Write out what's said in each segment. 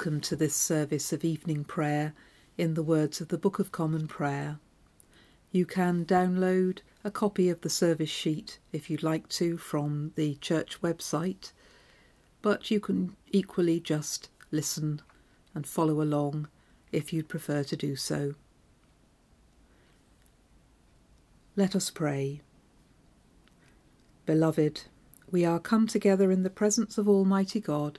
Welcome to this service of evening prayer in the words of the Book of Common Prayer. You can download a copy of the service sheet if you'd like to from the church website, but you can equally just listen and follow along if you'd prefer to do so. Let us pray. Beloved, we are come together in the presence of Almighty God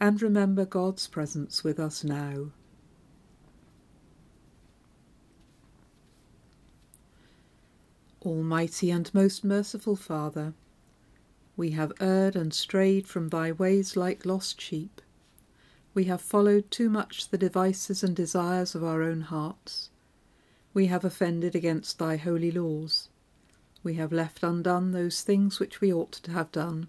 and remember God's presence with us now. Almighty and most merciful Father, we have erred and strayed from thy ways like lost sheep. We have followed too much the devices and desires of our own hearts. We have offended against thy holy laws. We have left undone those things which we ought to have done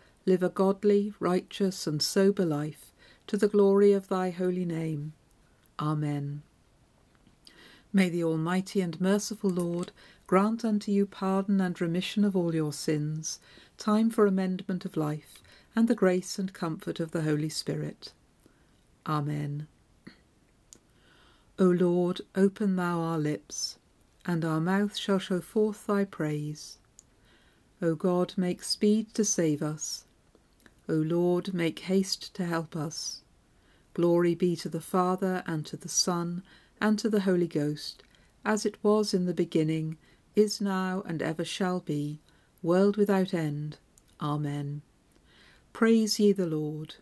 live a godly, righteous, and sober life, to the glory of thy holy name. Amen. May the Almighty and merciful Lord grant unto you pardon and remission of all your sins, time for amendment of life, and the grace and comfort of the Holy Spirit. Amen. O Lord, open thou our lips, and our mouth shall show forth thy praise. O God, make speed to save us. O Lord, make haste to help us. Glory be to the Father, and to the Son, and to the Holy Ghost, as it was in the beginning, is now, and ever shall be, world without end. Amen. Praise ye the Lord.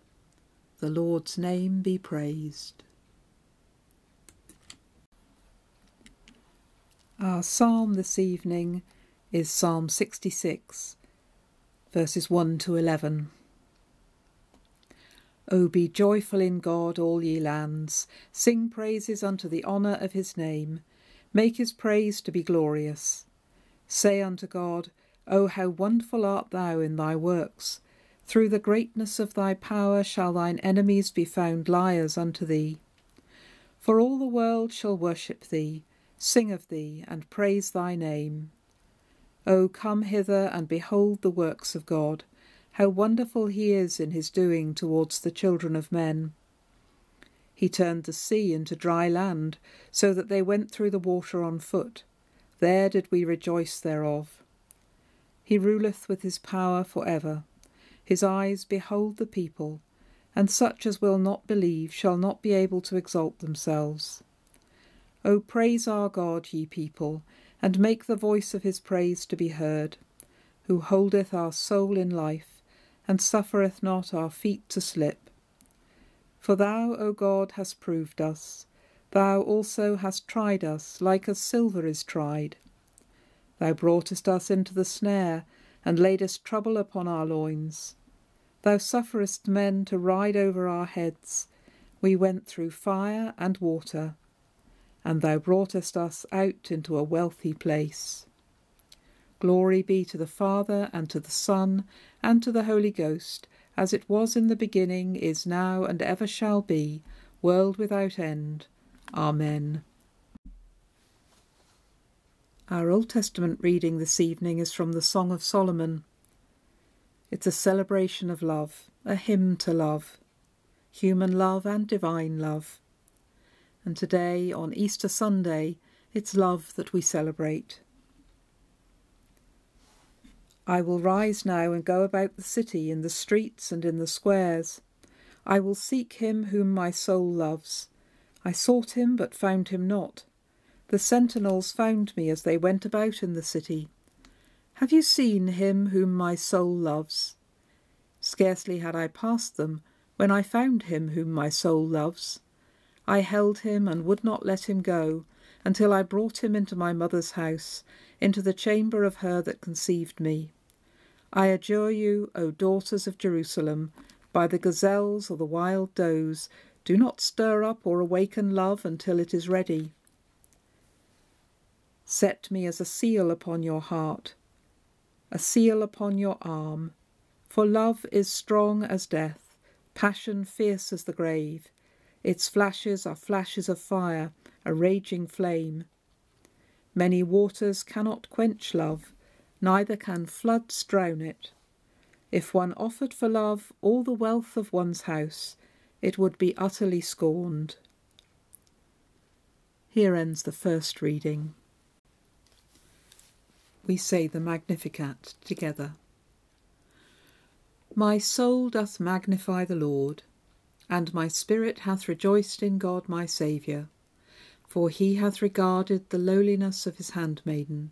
The Lord's name be praised. Our psalm this evening is Psalm 66, verses 1 to 11. O be joyful in God, all ye lands. Sing praises unto the honour of his name. Make his praise to be glorious. Say unto God, O how wonderful art thou in thy works! Through the greatness of thy power shall thine enemies be found liars unto thee. For all the world shall worship thee, sing of thee, and praise thy name. O come hither and behold the works of God how wonderful he is in his doing towards the children of men. He turned the sea into dry land, so that they went through the water on foot. There did we rejoice thereof. He ruleth with his power for ever. His eyes behold the people, and such as will not believe shall not be able to exalt themselves. O praise our God, ye people, and make the voice of his praise to be heard, who holdeth our soul in life and suffereth not our feet to slip. For thou, O God, hast proved us. Thou also hast tried us, like as silver is tried. Thou broughtest us into the snare, and laidest trouble upon our loins. Thou sufferest men to ride over our heads. We went through fire and water, and thou broughtest us out into a wealthy place. Glory be to the Father, and to the Son, and to the Holy Ghost, as it was in the beginning, is now, and ever shall be, world without end. Amen. Our Old Testament reading this evening is from the Song of Solomon. It's a celebration of love, a hymn to love, human love and divine love. And today, on Easter Sunday, it's love that we celebrate. I will rise now and go about the city, in the streets and in the squares. I will seek him whom my soul loves. I sought him, but found him not. The sentinels found me as they went about in the city. Have you seen him whom my soul loves? Scarcely had I passed them when I found him whom my soul loves. I held him and would not let him go until I brought him into my mother's house, into the chamber of her that conceived me. I adjure you, O daughters of Jerusalem, by the gazelles or the wild does, do not stir up or awaken love until it is ready. Set me as a seal upon your heart, a seal upon your arm, for love is strong as death, passion fierce as the grave. Its flashes are flashes of fire, a raging flame. Many waters cannot quench love, neither can floods drown it. If one offered for love all the wealth of one's house, it would be utterly scorned. Here ends the first reading. We say the Magnificat together. My soul doth magnify the Lord, and my spirit hath rejoiced in God my Saviour, for he hath regarded the lowliness of his handmaiden.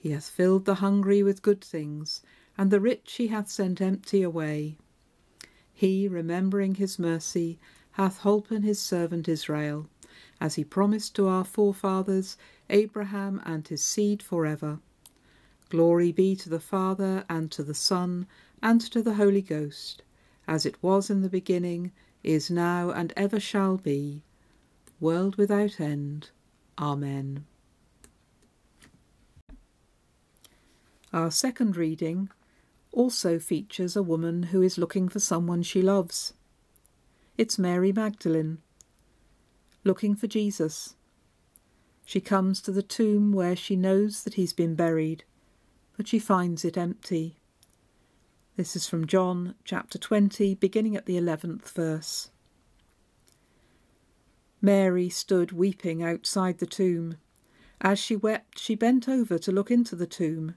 He hath filled the hungry with good things, and the rich he hath sent empty away. He, remembering his mercy, hath holpen his servant Israel, as he promised to our forefathers, Abraham and his seed for ever. Glory be to the Father, and to the Son, and to the Holy Ghost, as it was in the beginning, is now, and ever shall be, world without end. Amen. Our second reading also features a woman who is looking for someone she loves. It's Mary Magdalene, looking for Jesus. She comes to the tomb where she knows that he's been buried, but she finds it empty. This is from John chapter 20, beginning at the 11th verse. Mary stood weeping outside the tomb. As she wept, she bent over to look into the tomb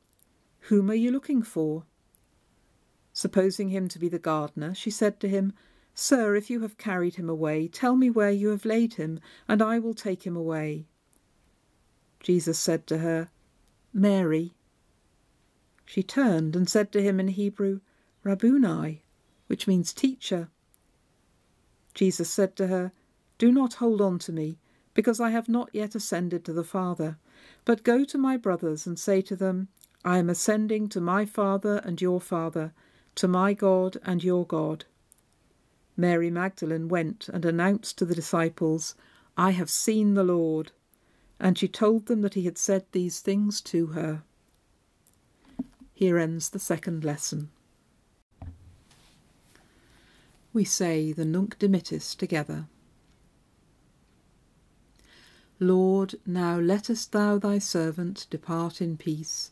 Whom are you looking for? Supposing him to be the gardener, she said to him, Sir, if you have carried him away, tell me where you have laid him, and I will take him away. Jesus said to her, Mary. She turned and said to him in Hebrew, Rabboni, which means teacher. Jesus said to her, Do not hold on to me, because I have not yet ascended to the Father, but go to my brothers and say to them, I am ascending to my Father and your Father, to my God and your God. Mary Magdalene went and announced to the disciples, I have seen the Lord. And she told them that he had said these things to her. Here ends the second lesson. We say the Nunc Dimittis together. Lord, now lettest thou thy servant depart in peace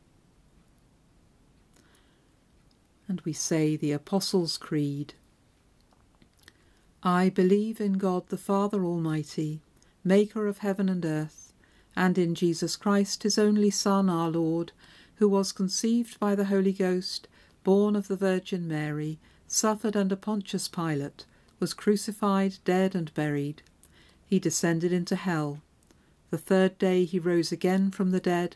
And we say the Apostles' Creed. I believe in God the Father Almighty, maker of heaven and earth, and in Jesus Christ, his only Son, our Lord, who was conceived by the Holy Ghost, born of the Virgin Mary, suffered under Pontius Pilate, was crucified, dead, and buried. He descended into hell. The third day he rose again from the dead.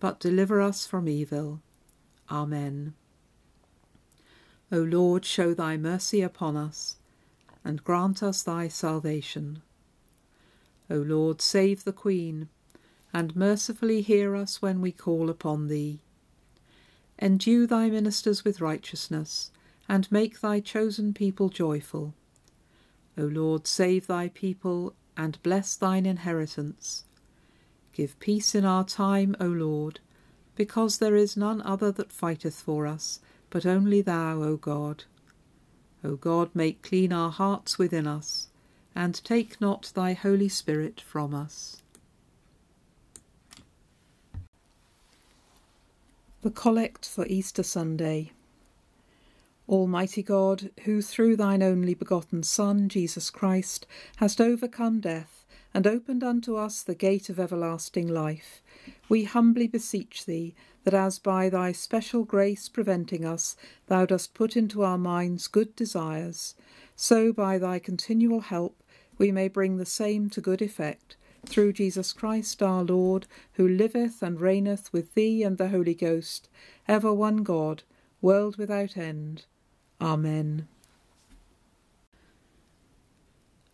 but deliver us from evil. Amen. O Lord, show thy mercy upon us, and grant us thy salvation. O Lord, save the Queen, and mercifully hear us when we call upon thee. Endue thy ministers with righteousness, and make thy chosen people joyful. O Lord, save thy people, and bless thine inheritance. Give peace in our time, O Lord, because there is none other that fighteth for us, but only thou, O God. O God, make clean our hearts within us and take not thy Holy Spirit from us. The Collect for Easter Sunday. Almighty God, who through thine only begotten Son, Jesus Christ, hast overcome death and opened unto us the gate of everlasting life, we humbly beseech thee that as by thy special grace preventing us thou dost put into our minds good desires, so by thy continual help we may bring the same to good effect, through Jesus Christ our Lord, who liveth and reigneth with thee and the Holy Ghost, ever one God, world without end. Amen.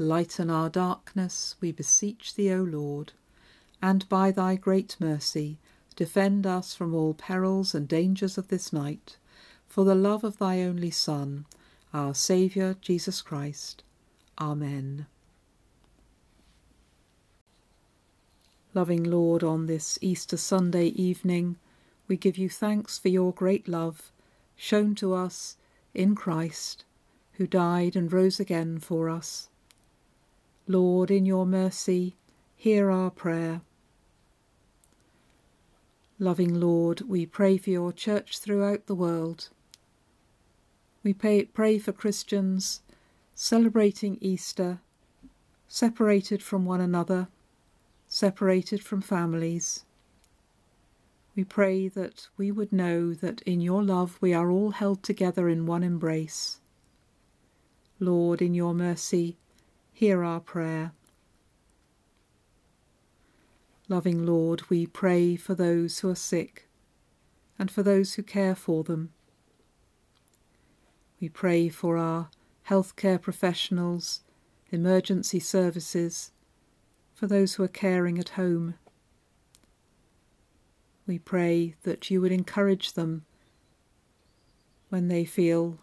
Lighten our darkness, we beseech thee, O Lord, and by thy great mercy defend us from all perils and dangers of this night, for the love of thy only Son, our Saviour Jesus Christ. Amen. Loving Lord, on this Easter Sunday evening, we give you thanks for your great love shown to us in Christ, who died and rose again for us. Lord, in your mercy, hear our prayer. Loving Lord, we pray for your church throughout the world. We pray, pray for Christians celebrating Easter, separated from one another separated from families. We pray that we would know that in your love we are all held together in one embrace. Lord, in your mercy, hear our prayer. Loving Lord, we pray for those who are sick and for those who care for them. We pray for our healthcare professionals, emergency services, for those who are caring at home. We pray that you would encourage them when they feel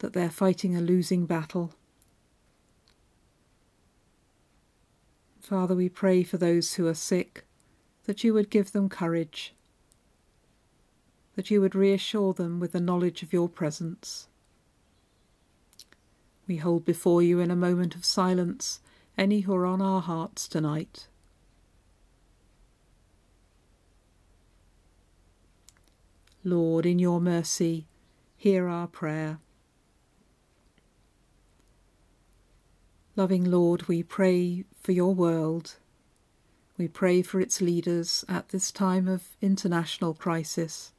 that they're fighting a losing battle. Father, we pray for those who are sick, that you would give them courage, that you would reassure them with the knowledge of your presence. We hold before you in a moment of silence any who are on our hearts tonight. Lord, in your mercy, hear our prayer. Loving Lord, we pray for your world. We pray for its leaders at this time of international crisis.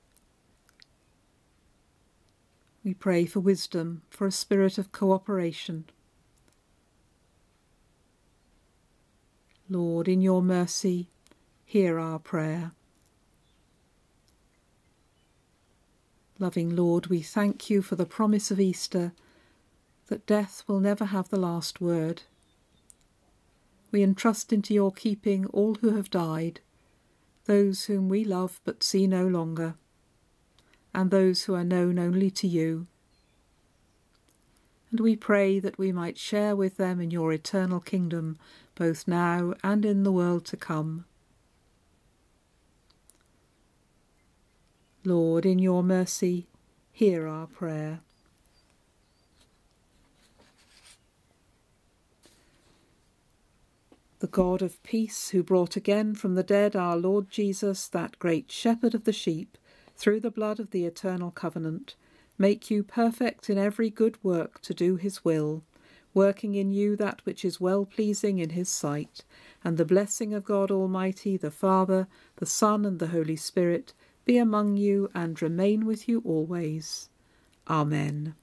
We pray for wisdom, for a spirit of cooperation. Lord, in your mercy, hear our prayer. Loving Lord, we thank you for the promise of Easter that death will never have the last word. We entrust into your keeping all who have died, those whom we love but see no longer, and those who are known only to you. And we pray that we might share with them in your eternal kingdom, both now and in the world to come. Lord, in your mercy, hear our prayer. The God of peace, who brought again from the dead our Lord Jesus, that great shepherd of the sheep, through the blood of the eternal covenant, make you perfect in every good work to do his will, working in you that which is well pleasing in his sight, and the blessing of God Almighty, the Father, the Son, and the Holy Spirit be among you and remain with you always. Amen.